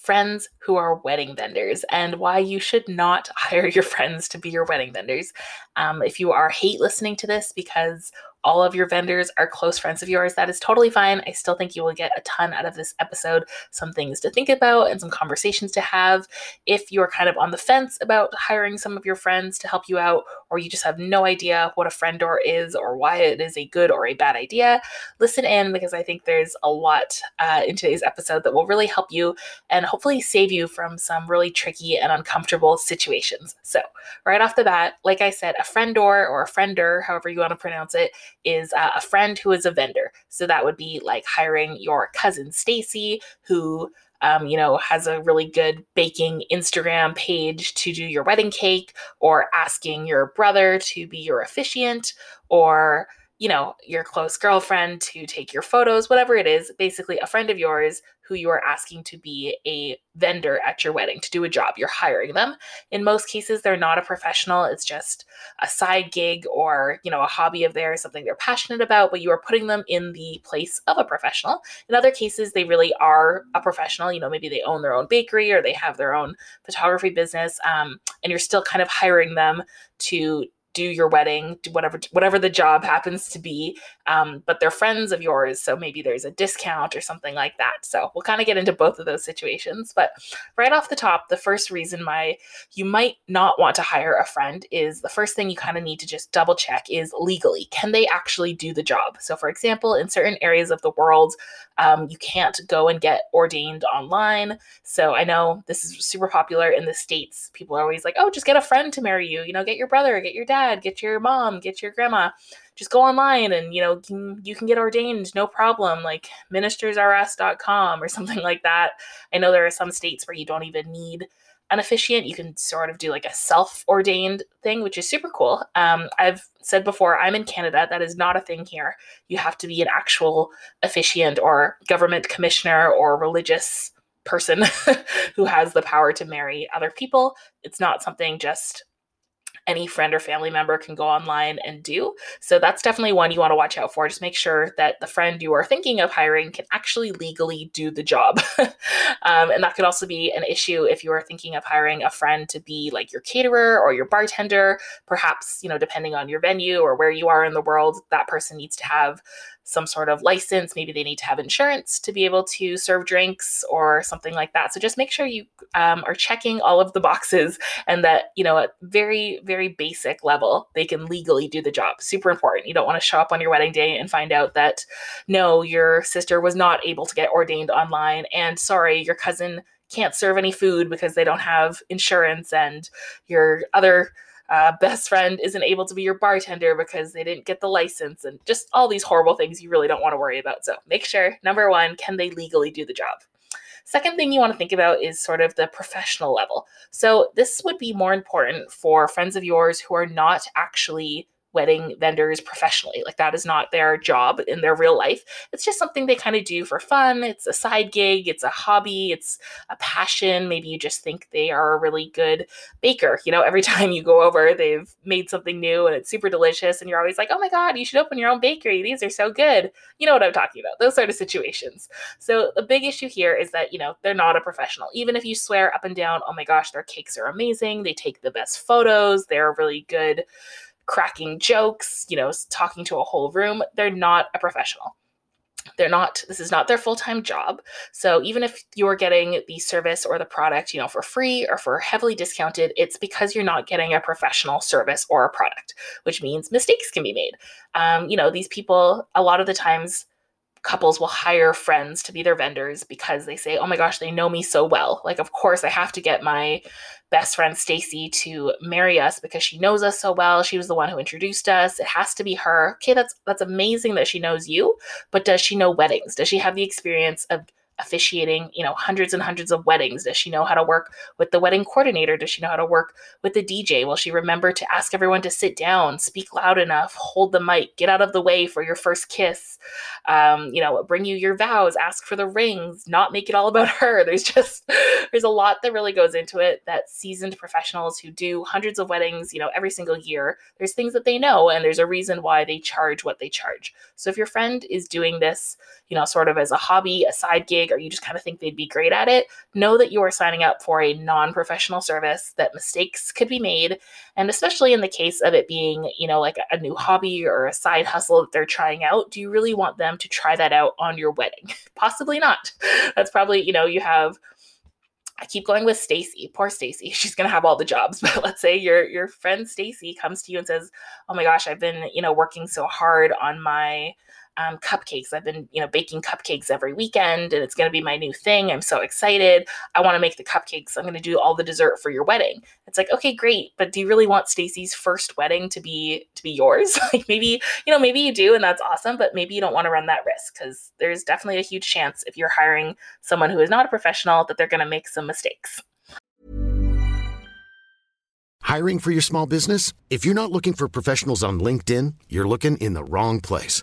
friends who are wedding vendors and why you should not hire your friends to be your wedding vendors. Um, if you are hate listening to this because all of your vendors are close friends of yours, that is totally fine. I still think you will get a ton out of this episode, some things to think about and some conversations to have. If you're kind of on the fence about hiring some of your friends to help you out, or you just have no idea what a friend friendor is or why it is a good or a bad idea, listen in because I think there's a lot uh, in today's episode that will really help you and hopefully save you from some really tricky and uncomfortable situations. So, right off the bat, like I said, a friendor or a friender, however you want to pronounce it, is uh, a friend who is a vendor. So that would be like hiring your cousin Stacy, who um, you know, has a really good baking Instagram page to do your wedding cake, or asking your brother to be your officiant, or you know, your close girlfriend to take your photos, whatever it is, basically a friend of yours who you are asking to be a vendor at your wedding to do a job. You're hiring them. In most cases, they're not a professional. It's just a side gig or, you know, a hobby of theirs, something they're passionate about, but you are putting them in the place of a professional. In other cases, they really are a professional. You know, maybe they own their own bakery or they have their own photography business, um, and you're still kind of hiring them to do your wedding, do whatever whatever the job happens to be. Um, but they're friends of yours, so maybe there's a discount or something like that. So we'll kind of get into both of those situations. But right off the top, the first reason why you might not want to hire a friend is the first thing you kind of need to just double check is legally can they actually do the job. So for example, in certain areas of the world, um, you can't go and get ordained online. So I know this is super popular in the states. People are always like, "Oh, just get a friend to marry you. You know, get your brother, get your dad." Dad, get your mom, get your grandma. Just go online and you know you can get ordained no problem like ministersrs.com or something like that. I know there are some states where you don't even need an officiant. You can sort of do like a self ordained thing, which is super cool. Um, I've said before, I'm in Canada. That is not a thing here. You have to be an actual officiant or government commissioner or religious person who has the power to marry other people. It's not something just any friend or family member can go online and do. So that's definitely one you want to watch out for. Just make sure that the friend you are thinking of hiring can actually legally do the job. um, and that could also be an issue if you are thinking of hiring a friend to be like your caterer or your bartender. Perhaps, you know, depending on your venue or where you are in the world, that person needs to have some sort of license. Maybe they need to have insurance to be able to serve drinks or something like that. So just make sure you um, are checking all of the boxes and that, you know, at very, very basic level, they can legally do the job. Super important. You don't want to show up on your wedding day and find out that no, your sister was not able to get ordained online. And sorry, your cousin can't serve any food because they don't have insurance and your other uh, best friend isn't able to be your bartender because they didn't get the license and just all these horrible things you really don't want to worry about. So make sure, number one, can they legally do the job? Second thing you want to think about is sort of the professional level. So this would be more important for friends of yours who are not actually wedding vendors professionally. Like that is not their job in their real life. It's just something they kind of do for fun. It's a side gig, it's a hobby, it's a passion. Maybe you just think they are a really good baker. You know, every time you go over, they've made something new and it's super delicious and you're always like, "Oh my god, you should open your own bakery. These are so good." You know what I'm talking about. Those sort of situations. So, the big issue here is that, you know, they're not a professional. Even if you swear up and down, "Oh my gosh, their cakes are amazing. They take the best photos. They're really good." Cracking jokes, you know, talking to a whole room. They're not a professional. They're not, this is not their full time job. So even if you're getting the service or the product, you know, for free or for heavily discounted, it's because you're not getting a professional service or a product, which means mistakes can be made. Um, you know, these people, a lot of the times, couples will hire friends to be their vendors because they say, "Oh my gosh, they know me so well. Like of course I have to get my best friend Stacy to marry us because she knows us so well. She was the one who introduced us. It has to be her." Okay, that's that's amazing that she knows you, but does she know weddings? Does she have the experience of officiating, you know, hundreds and hundreds of weddings? Does she know how to work with the wedding coordinator? Does she know how to work with the DJ? Will she remember to ask everyone to sit down, speak loud enough, hold the mic, get out of the way for your first kiss? Um, you know, bring you your vows, ask for the rings, not make it all about her. There's just there's a lot that really goes into it that seasoned professionals who do hundreds of weddings, you know, every single year, there's things that they know and there's a reason why they charge what they charge. So if your friend is doing this, you know, sort of as a hobby, a side gig, or you just kind of think they'd be great at it, know that you are signing up for a non professional service, that mistakes could be made. And especially in the case of it being, you know, like a new hobby or a side hustle that they're trying out, do you really want them to try that out on your wedding? Possibly not. That's probably, you know, you have I keep going with Stacy. Poor Stacy. She's going to have all the jobs. But let's say your your friend Stacy comes to you and says, "Oh my gosh, I've been, you know, working so hard on my um, cupcakes. I've been, you know, baking cupcakes every weekend and it's going to be my new thing. I'm so excited. I want to make the cupcakes. I'm going to do all the dessert for your wedding. It's like, okay, great. But do you really want Stacy's first wedding to be, to be yours? like maybe, you know, maybe you do and that's awesome, but maybe you don't want to run that risk because there's definitely a huge chance if you're hiring someone who is not a professional that they're going to make some mistakes. Hiring for your small business? If you're not looking for professionals on LinkedIn, you're looking in the wrong place.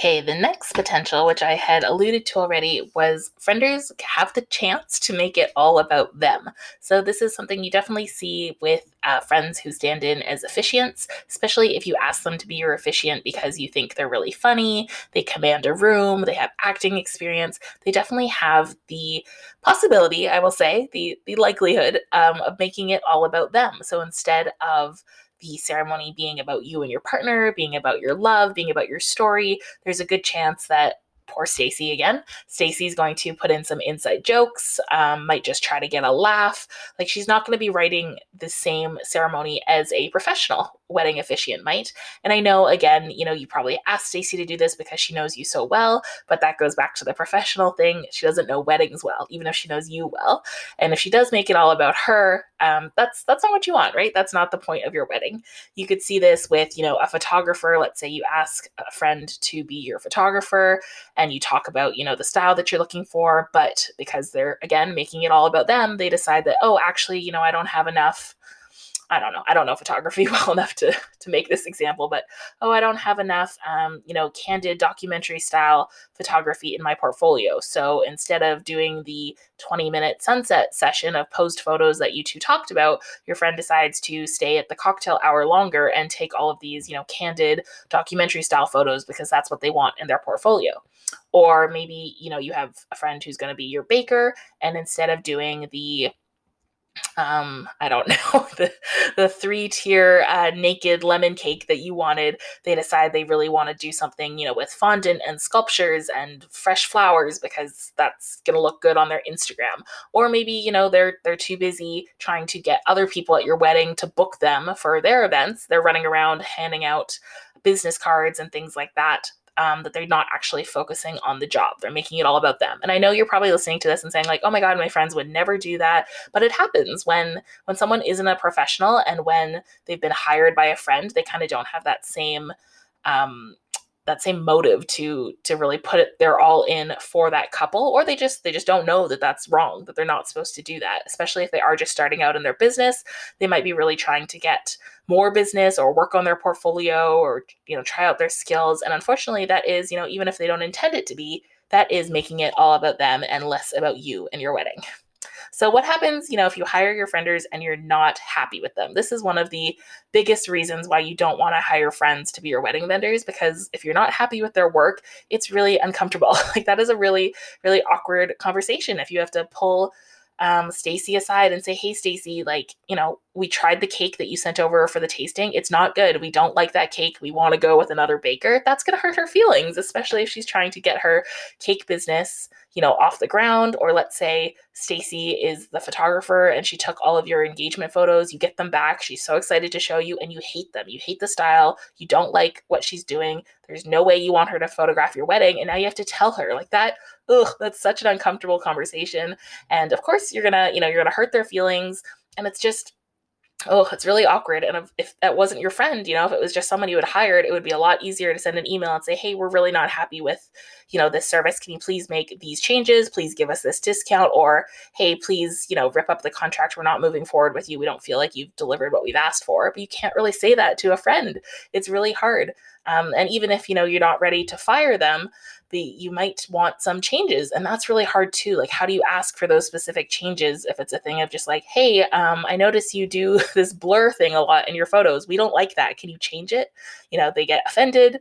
Okay, the next potential, which I had alluded to already, was frienders have the chance to make it all about them. So, this is something you definitely see with uh, friends who stand in as officiants, especially if you ask them to be your officiant because you think they're really funny, they command a room, they have acting experience. They definitely have the possibility, I will say, the, the likelihood um, of making it all about them. So, instead of the ceremony being about you and your partner, being about your love, being about your story, there's a good chance that poor Stacy again. Stacy's going to put in some inside jokes, um, might just try to get a laugh. Like she's not going to be writing the same ceremony as a professional wedding officiant might. And I know, again, you know, you probably asked Stacy to do this because she knows you so well, but that goes back to the professional thing. She doesn't know weddings well, even if she knows you well. And if she does make it all about her, um, that's that's not what you want, right? That's not the point of your wedding. You could see this with, you know, a photographer. Let's say you ask a friend to be your photographer, and you talk about, you know, the style that you're looking for, but because they're again making it all about them, they decide that, oh, actually, you know, I don't have enough I don't know. I don't know photography well enough to to make this example, but oh, I don't have enough, um, you know, candid documentary style photography in my portfolio. So instead of doing the 20 minute sunset session of posed photos that you two talked about, your friend decides to stay at the cocktail hour longer and take all of these, you know, candid documentary style photos because that's what they want in their portfolio. Or maybe, you know, you have a friend who's going to be your baker, and instead of doing the um i don't know the the three tier uh, naked lemon cake that you wanted they decide they really want to do something you know with fondant and sculptures and fresh flowers because that's going to look good on their instagram. Or maybe you know they're they're too busy trying to get other people at your wedding to book them for their events. They're running around handing out business cards and things like that um, that they're not actually focusing on the job. They're making it all about them. And I know you're probably listening to this and saying like, "Oh my god, my friends would never do that." But it happens when when someone isn't a professional and when they've been hired by a friend, they kind of don't have that same um, that same motive to to really put it they're all in for that couple or they just they just don't know that that's wrong that they're not supposed to do that especially if they are just starting out in their business. They might be really trying to get more business or work on their portfolio or you know try out their skills and unfortunately that is you know even if they don't intend it to be that is making it all about them and less about you and your wedding so, what happens, you know, if you hire your frienders and you're not happy with them? This is one of the biggest reasons why you don't want to hire friends to be your wedding vendors because if you're not happy with their work, it's really uncomfortable. like, that is a really, really awkward conversation if you have to pull um, Stacy aside and say, "Hey, Stacy, like, you know, we tried the cake that you sent over for the tasting. It's not good. We don't like that cake. We want to go with another baker." That's going to hurt her feelings, especially if she's trying to get her cake business, you know, off the ground. Or let's say Stacy is the photographer and she took all of your engagement photos. You get them back. She's so excited to show you, and you hate them. You hate the style. You don't like what she's doing. There's no way you want her to photograph your wedding, and now you have to tell her like that ugh, that's such an uncomfortable conversation. And of course, you're gonna, you know, you're gonna hurt their feelings. And it's just, oh, it's really awkward. And if, that wasn't your friend, you know, if it was just someone you had hired, it would be a lot easier to send an email and say, hey, we're really not happy with, you know, this service. Can you please make these changes? Please give us this discount. Or, hey, please, you know, rip up the contract. We're not moving forward with you. We don't feel like you've delivered what we've asked for. But you can't really say that to a friend. It's really hard. Um, and even if, you know, you're not ready to fire them, the you might want some changes and that's really hard too like how do you ask for those specific changes if it's a thing of just like hey um, i notice you do this blur thing a lot in your photos we don't like that can you change it? You know they get offended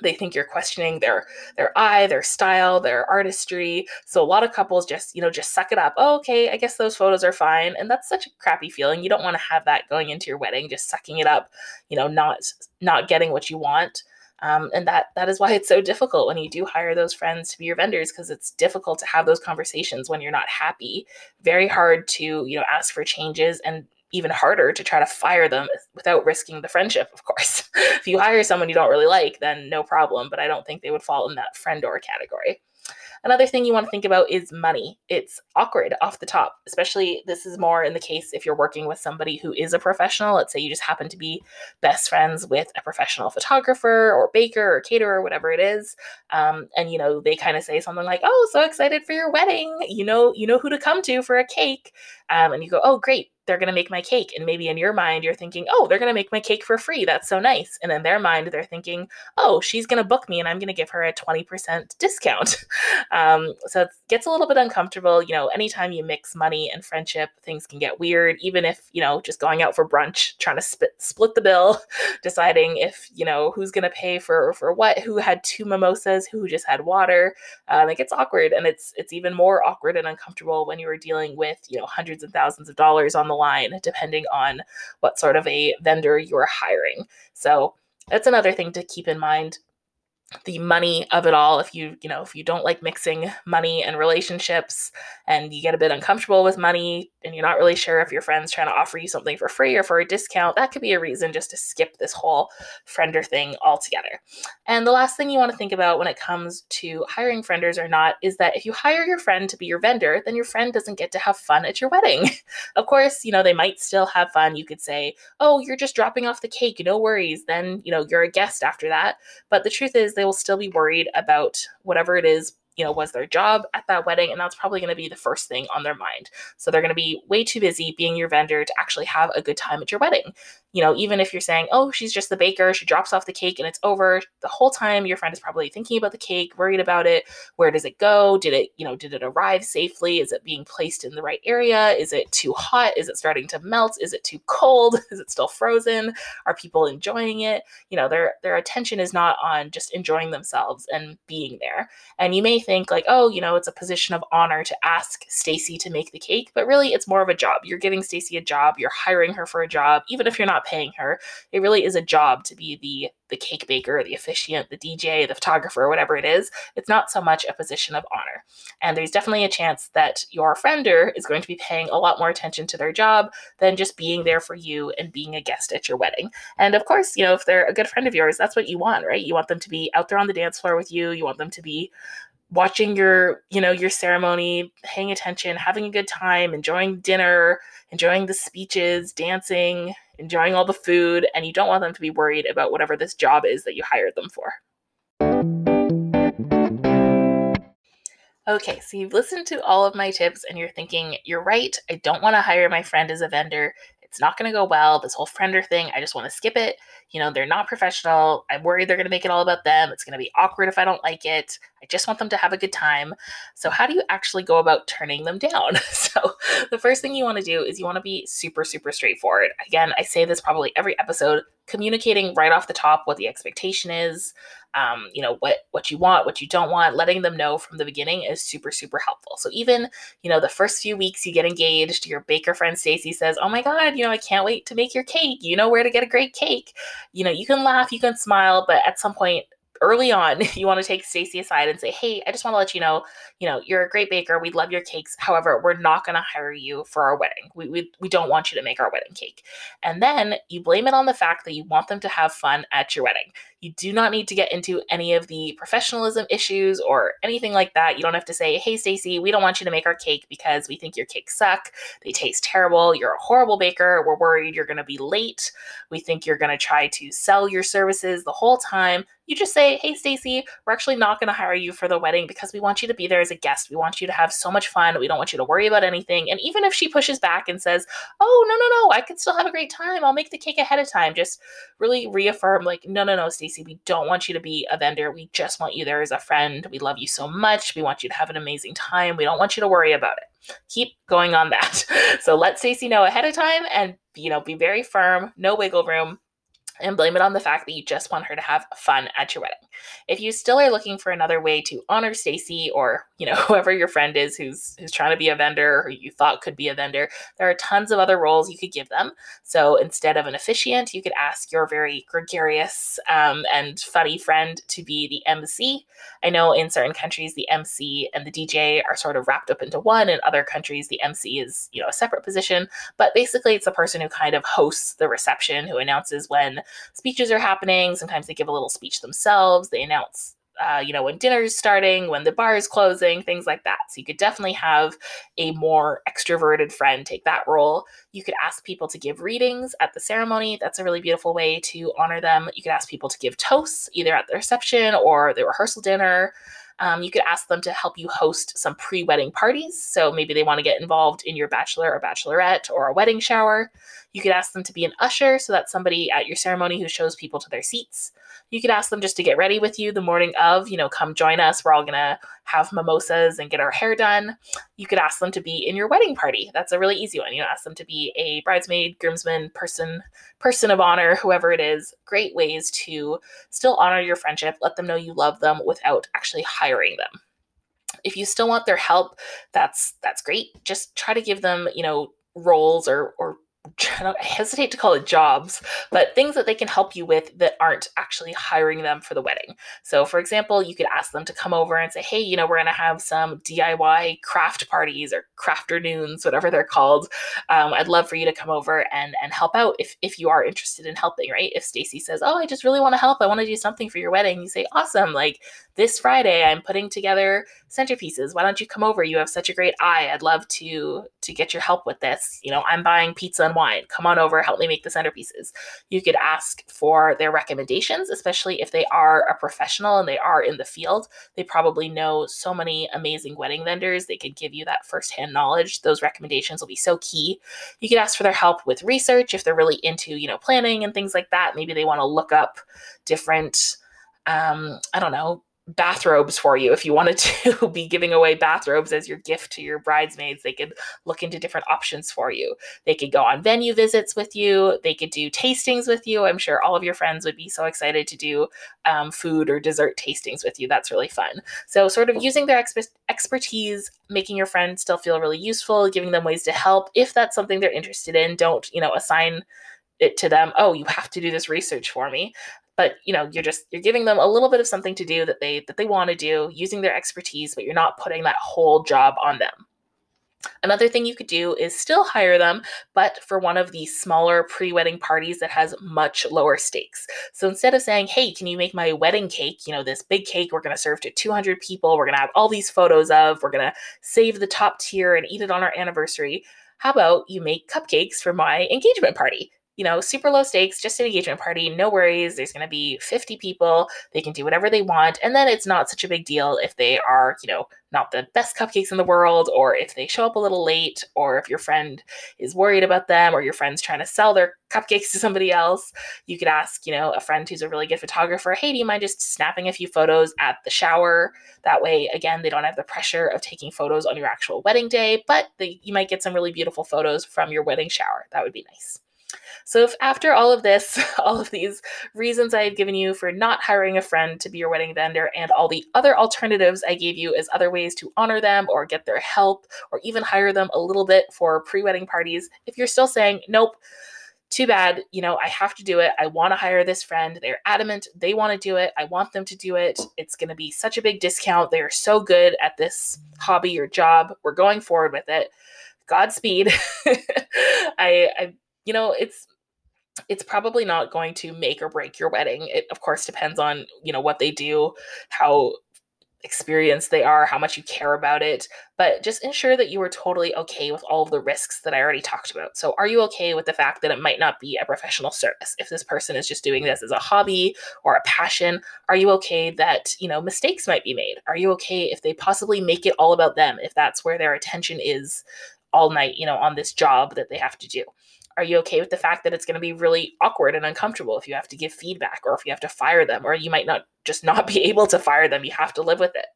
they think you're questioning their their eye their style their artistry so a lot of couples just you know just suck it up oh, okay i guess those photos are fine and that's such a crappy feeling you don't want to have that going into your wedding just sucking it up you know not not getting what you want um, and that that is why it's so difficult when you do hire those friends to be your vendors because it's difficult to have those conversations when you're not happy. Very hard to you know ask for changes and even harder to try to fire them without risking the friendship, of course. if you hire someone you don't really like, then no problem, but I don't think they would fall in that friendor category. Another thing you want to think about is money. It's awkward off the top, especially this is more in the case if you're working with somebody who is a professional. Let's say you just happen to be best friends with a professional photographer or baker or caterer, whatever it is. Um, and you know, they kind of say something like, Oh, so excited for your wedding. You know, you know who to come to for a cake. Um, and you go, Oh, great they're going to make my cake. And maybe in your mind, you're thinking, oh, they're going to make my cake for free. That's so nice. And in their mind, they're thinking, oh, she's going to book me and I'm going to give her a 20% discount. Um, so it gets a little bit uncomfortable. You know, anytime you mix money and friendship, things can get weird, even if, you know, just going out for brunch, trying to split, split the bill, deciding if, you know, who's going to pay for, for what, who had two mimosas, who just had water. Um, it gets awkward. And it's, it's even more awkward and uncomfortable when you are dealing with, you know, hundreds of thousands of dollars on the line, depending on what sort of a vendor you're hiring. So that's another thing to keep in mind the money of it all. If you you know if you don't like mixing money and relationships and you get a bit uncomfortable with money and you're not really sure if your friend's trying to offer you something for free or for a discount that could be a reason just to skip this whole friender thing altogether. And the last thing you want to think about when it comes to hiring frienders or not is that if you hire your friend to be your vendor then your friend doesn't get to have fun at your wedding. Of course you know they might still have fun. You could say oh you're just dropping off the cake no worries. Then you know you're a guest after that. But the truth is they will still be worried about whatever it is you know, was their job at that wedding. And that's probably going to be the first thing on their mind. So they're going to be way too busy being your vendor to actually have a good time at your wedding. You know, even if you're saying, oh, she's just the baker, she drops off the cake and it's over, the whole time your friend is probably thinking about the cake, worried about it. Where does it go? Did it, you know, did it arrive safely? Is it being placed in the right area? Is it too hot? Is it starting to melt? Is it too cold? Is it still frozen? Are people enjoying it? You know, their their attention is not on just enjoying themselves and being there. And you may think like, oh, you know, it's a position of honor to ask Stacy to make the cake, but really it's more of a job. You're giving Stacy a job, you're hiring her for a job, even if you're not paying her. It really is a job to be the the cake baker, the officiant, the DJ, the photographer, whatever it is. It's not so much a position of honor. And there's definitely a chance that your friender is going to be paying a lot more attention to their job than just being there for you and being a guest at your wedding. And of course, you know, if they're a good friend of yours, that's what you want, right? You want them to be out there on the dance floor with you. You want them to be watching your you know your ceremony paying attention having a good time enjoying dinner enjoying the speeches dancing enjoying all the food and you don't want them to be worried about whatever this job is that you hired them for Okay, so you've listened to all of my tips and you're thinking, you're right, I don't want to hire my friend as a vendor. It's not going to go well. This whole friender thing, I just want to skip it. You know, they're not professional. I'm worried they're going to make it all about them. It's going to be awkward if I don't like it. I just want them to have a good time. So, how do you actually go about turning them down? so, the first thing you want to do is you want to be super, super straightforward. Again, I say this probably every episode communicating right off the top what the expectation is um, you know what what you want what you don't want letting them know from the beginning is super super helpful so even you know the first few weeks you get engaged your baker friend stacy says oh my god you know i can't wait to make your cake you know where to get a great cake you know you can laugh you can smile but at some point early on, you want to take Stacy aside and say, "Hey, I just want to let you know, you know, you're a great baker. We love your cakes. However, we're not going to hire you for our wedding. We, we we don't want you to make our wedding cake." And then you blame it on the fact that you want them to have fun at your wedding. You do not need to get into any of the professionalism issues or anything like that. You don't have to say, "Hey, Stacy, we don't want you to make our cake because we think your cakes suck. They taste terrible. You're a horrible baker. We're worried you're going to be late. We think you're going to try to sell your services the whole time." You just say, "Hey, Stacy, we're actually not going to hire you for the wedding because we want you to be there as a guest. We want you to have so much fun. We don't want you to worry about anything." And even if she pushes back and says, "Oh, no, no, no, I can still have a great time. I'll make the cake ahead of time." Just really reaffirm like, "No, no, no, Stacy, we don't want you to be a vendor. We just want you there as a friend. We love you so much. We want you to have an amazing time. We don't want you to worry about it." Keep going on that. So let Stacy know ahead of time and you know, be very firm, no wiggle room and blame it on the fact that you just want her to have fun at your wedding. If you still are looking for another way to honor Stacy or, you know, whoever your friend is who's who's trying to be a vendor or you thought could be a vendor, there are tons of other roles you could give them. So instead of an officiant, you could ask your very gregarious um, and funny friend to be the MC. I know in certain countries the MC and the DJ are sort of wrapped up into one. In other countries, the MC is, you know, a separate position. But basically it's the person who kind of hosts the reception, who announces when speeches are happening. Sometimes they give a little speech themselves. They announce, uh, you know, when dinner's starting, when the bar is closing, things like that. So you could definitely have a more extroverted friend take that role. You could ask people to give readings at the ceremony. That's a really beautiful way to honor them. You could ask people to give toasts either at the reception or the rehearsal dinner. Um, you could ask them to help you host some pre wedding parties. So maybe they want to get involved in your bachelor or bachelorette or a wedding shower. You could ask them to be an usher, so that's somebody at your ceremony who shows people to their seats. You could ask them just to get ready with you the morning of, you know, come join us. We're all going to have mimosas and get our hair done. You could ask them to be in your wedding party. That's a really easy one. You know, ask them to be a bridesmaid, groomsman, person, person of honor, whoever it is. Great ways to still honor your friendship, let them know you love them without actually hiring them if you still want their help that's that's great just try to give them you know roles or or I hesitate to call it jobs, but things that they can help you with that aren't actually hiring them for the wedding. So, for example, you could ask them to come over and say, hey, you know, we're going to have some DIY craft parties or crafternoons, whatever they're called. Um, I'd love for you to come over and, and help out if, if you are interested in helping, right? If Stacy says, oh, I just really want to help, I want to do something for your wedding, you say, awesome. Like this Friday, I'm putting together centerpieces. Why don't you come over? You have such a great eye. I'd love to to get your help with this. You know, I'm buying pizza and wine. Come on over, help me make the centerpieces. You could ask for their recommendations, especially if they are a professional and they are in the field. They probably know so many amazing wedding vendors. They could give you that firsthand knowledge. Those recommendations will be so key. You could ask for their help with research if they're really into, you know, planning and things like that. Maybe they want to look up different um, I don't know, bathrobes for you. If you wanted to be giving away bathrobes as your gift to your bridesmaids they could look into different options for you. They could go on venue visits with you. They could do tastings with you. I'm sure all of your friends would be so excited to do um, food or dessert tastings with you. That's really fun. So sort of using their exp- expertise making your friends still feel really useful giving them ways to help. If that's something they're interested in don't you know assign it to them oh you have to do this research for me but you know you're just you're giving them a little bit of something to do that they that they want to do using their expertise but you're not putting that whole job on them Another thing you could do is still hire them, but for one of these smaller pre wedding parties that has much lower stakes. So instead of saying, hey, can you make my wedding cake? You know, this big cake we're going to serve to 200 people, we're going to have all these photos of, we're going to save the top tier and eat it on our anniversary. How about you make cupcakes for my engagement party? You know, super low stakes, just an engagement party, no worries. There's going to be 50 people. They can do whatever they want. And then it's not such a big deal if they are, you know, not the best cupcakes in the world, or if they show up a little late, or if your friend is worried about them, or your friend's trying to sell their cupcakes to somebody else. You could ask, you know, a friend who's a really good photographer, hey, do you mind just snapping a few photos at the shower? That way, again, they don't have the pressure of taking photos on your actual wedding day, but they, you might get some really beautiful photos from your wedding shower. That would be nice. So, if after all of this, all of these reasons I have given you for not hiring a friend to be your wedding vendor, and all the other alternatives I gave you as other ways to honor them or get their help or even hire them a little bit for pre wedding parties, if you're still saying, nope, too bad, you know, I have to do it. I want to hire this friend. They're adamant they want to do it. I want them to do it. It's going to be such a big discount. They are so good at this hobby or job. We're going forward with it. Godspeed. I, I, you know, it's it's probably not going to make or break your wedding. It of course depends on, you know, what they do, how experienced they are, how much you care about it, but just ensure that you are totally okay with all of the risks that I already talked about. So, are you okay with the fact that it might not be a professional service? If this person is just doing this as a hobby or a passion, are you okay that, you know, mistakes might be made? Are you okay if they possibly make it all about them, if that's where their attention is all night, you know, on this job that they have to do? Are you okay with the fact that it's going to be really awkward and uncomfortable if you have to give feedback or if you have to fire them or you might not just not be able to fire them? You have to live with it.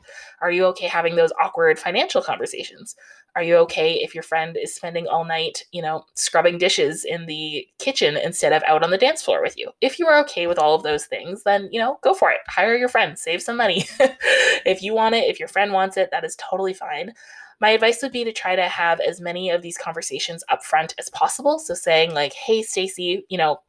Are you okay having those awkward financial conversations? Are you okay if your friend is spending all night, you know, scrubbing dishes in the kitchen instead of out on the dance floor with you? If you are okay with all of those things, then, you know, go for it. Hire your friend, save some money. if you want it, if your friend wants it, that is totally fine my advice would be to try to have as many of these conversations up front as possible. So saying like, "Hey, Stacy, you know,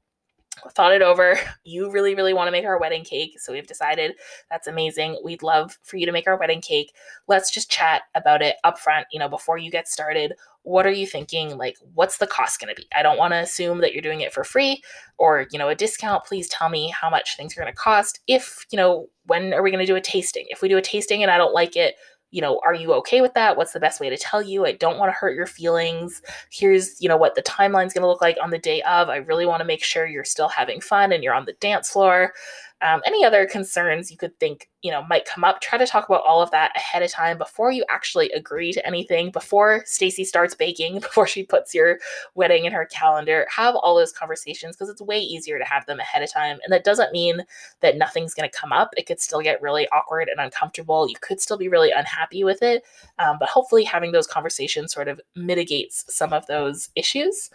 thought it over. You really, really want to make our wedding cake. So we've decided that's amazing. We'd love for you to make our wedding cake. Let's just chat about it up front, you know, before you get started. What are you thinking? Like, what's the cost going to be? I don't want to assume that you're doing it for free or, you know, a discount. Please tell me how much things are going to cost. If, you know, when are we going to do a tasting? If we do a tasting and I don't like it, you know, are you okay with that? What's the best way to tell you? I don't want to hurt your feelings. Here's, you know, what the timeline's going to look like on the day of. I really want to make sure you're still having fun and you're on the dance floor. Um, any other concerns you could think you know might come up try to talk about all of that ahead of time before you actually agree to anything before stacy starts baking before she puts your wedding in her calendar. Have all those conversations because it's way easier to have them ahead of time and that doesn't mean that nothing's going to come up. It could still get really awkward and uncomfortable. You could still be really unhappy with it um, but hopefully having those conversations sort of mitigates some of those issues.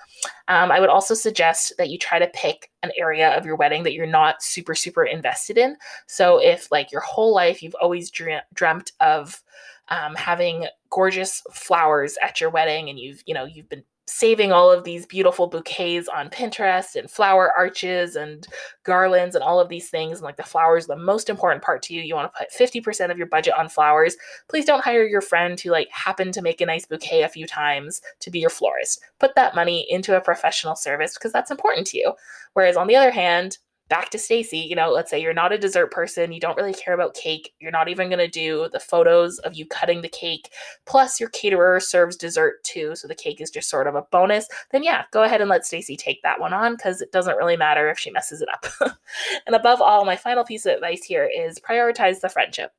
Um, i would also suggest that you try to pick an area of your wedding that you're not super super invested in. So if like your whole life you've always dreamt of um, having gorgeous flowers at your wedding and you've you know you've been saving all of these beautiful bouquets on Pinterest and flower arches and garlands and all of these things. And like the flowers, the most important part to you, you want to put 50% of your budget on flowers. Please don't hire your friend who like happened to make a nice bouquet a few times to be your florist. Put that money into a professional service because that's important to you. Whereas on the other hand, back to Stacy, you know, let's say you're not a dessert person, you don't really care about cake, you're not even going to do the photos of you cutting the cake, plus your caterer serves dessert too, so the cake is just sort of a bonus, then yeah, go ahead and let Stacy take that one on cuz it doesn't really matter if she messes it up. and above all, my final piece of advice here is prioritize the friendship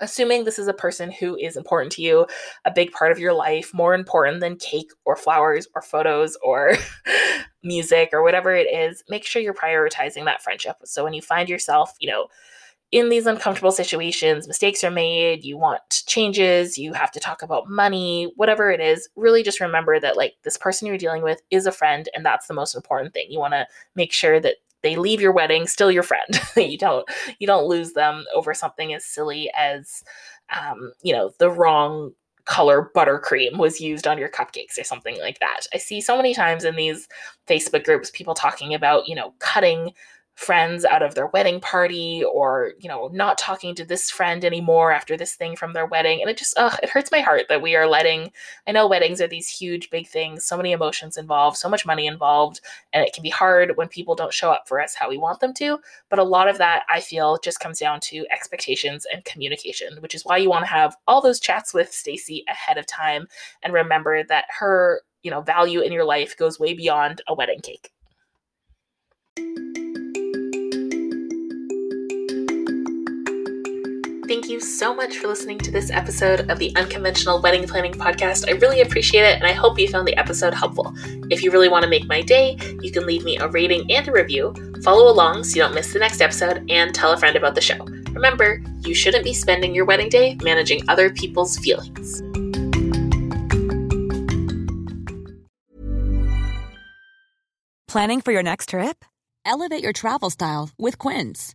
assuming this is a person who is important to you, a big part of your life, more important than cake or flowers or photos or music or whatever it is, make sure you're prioritizing that friendship. So when you find yourself, you know, in these uncomfortable situations, mistakes are made, you want changes, you have to talk about money, whatever it is, really just remember that like this person you're dealing with is a friend and that's the most important thing. You want to make sure that they leave your wedding still your friend. You don't you don't lose them over something as silly as um, you know the wrong color buttercream was used on your cupcakes or something like that. I see so many times in these facebook groups people talking about you know cutting friends out of their wedding party or you know not talking to this friend anymore after this thing from their wedding. And it just ugh, it hurts my heart that we are letting i know weddings are these huge big things so many emotions involved so much money involved and it can be hard when people don't show up for us how we want them to. But a lot of that i feel just comes down to expectations and communication which is why you want to have all those chats with stacy ahead of time and remember that her you know value in your life goes way beyond a wedding cake Thank you so much for listening to this episode of the Unconventional Wedding Planning Podcast. I really appreciate it, and I hope you found the episode helpful. If you really want to make my day, you can leave me a rating and a review, follow along so you don't miss the next episode, and tell a friend about the show. Remember, you shouldn't be spending your wedding day managing other people's feelings. Planning for your next trip? Elevate your travel style with Quince.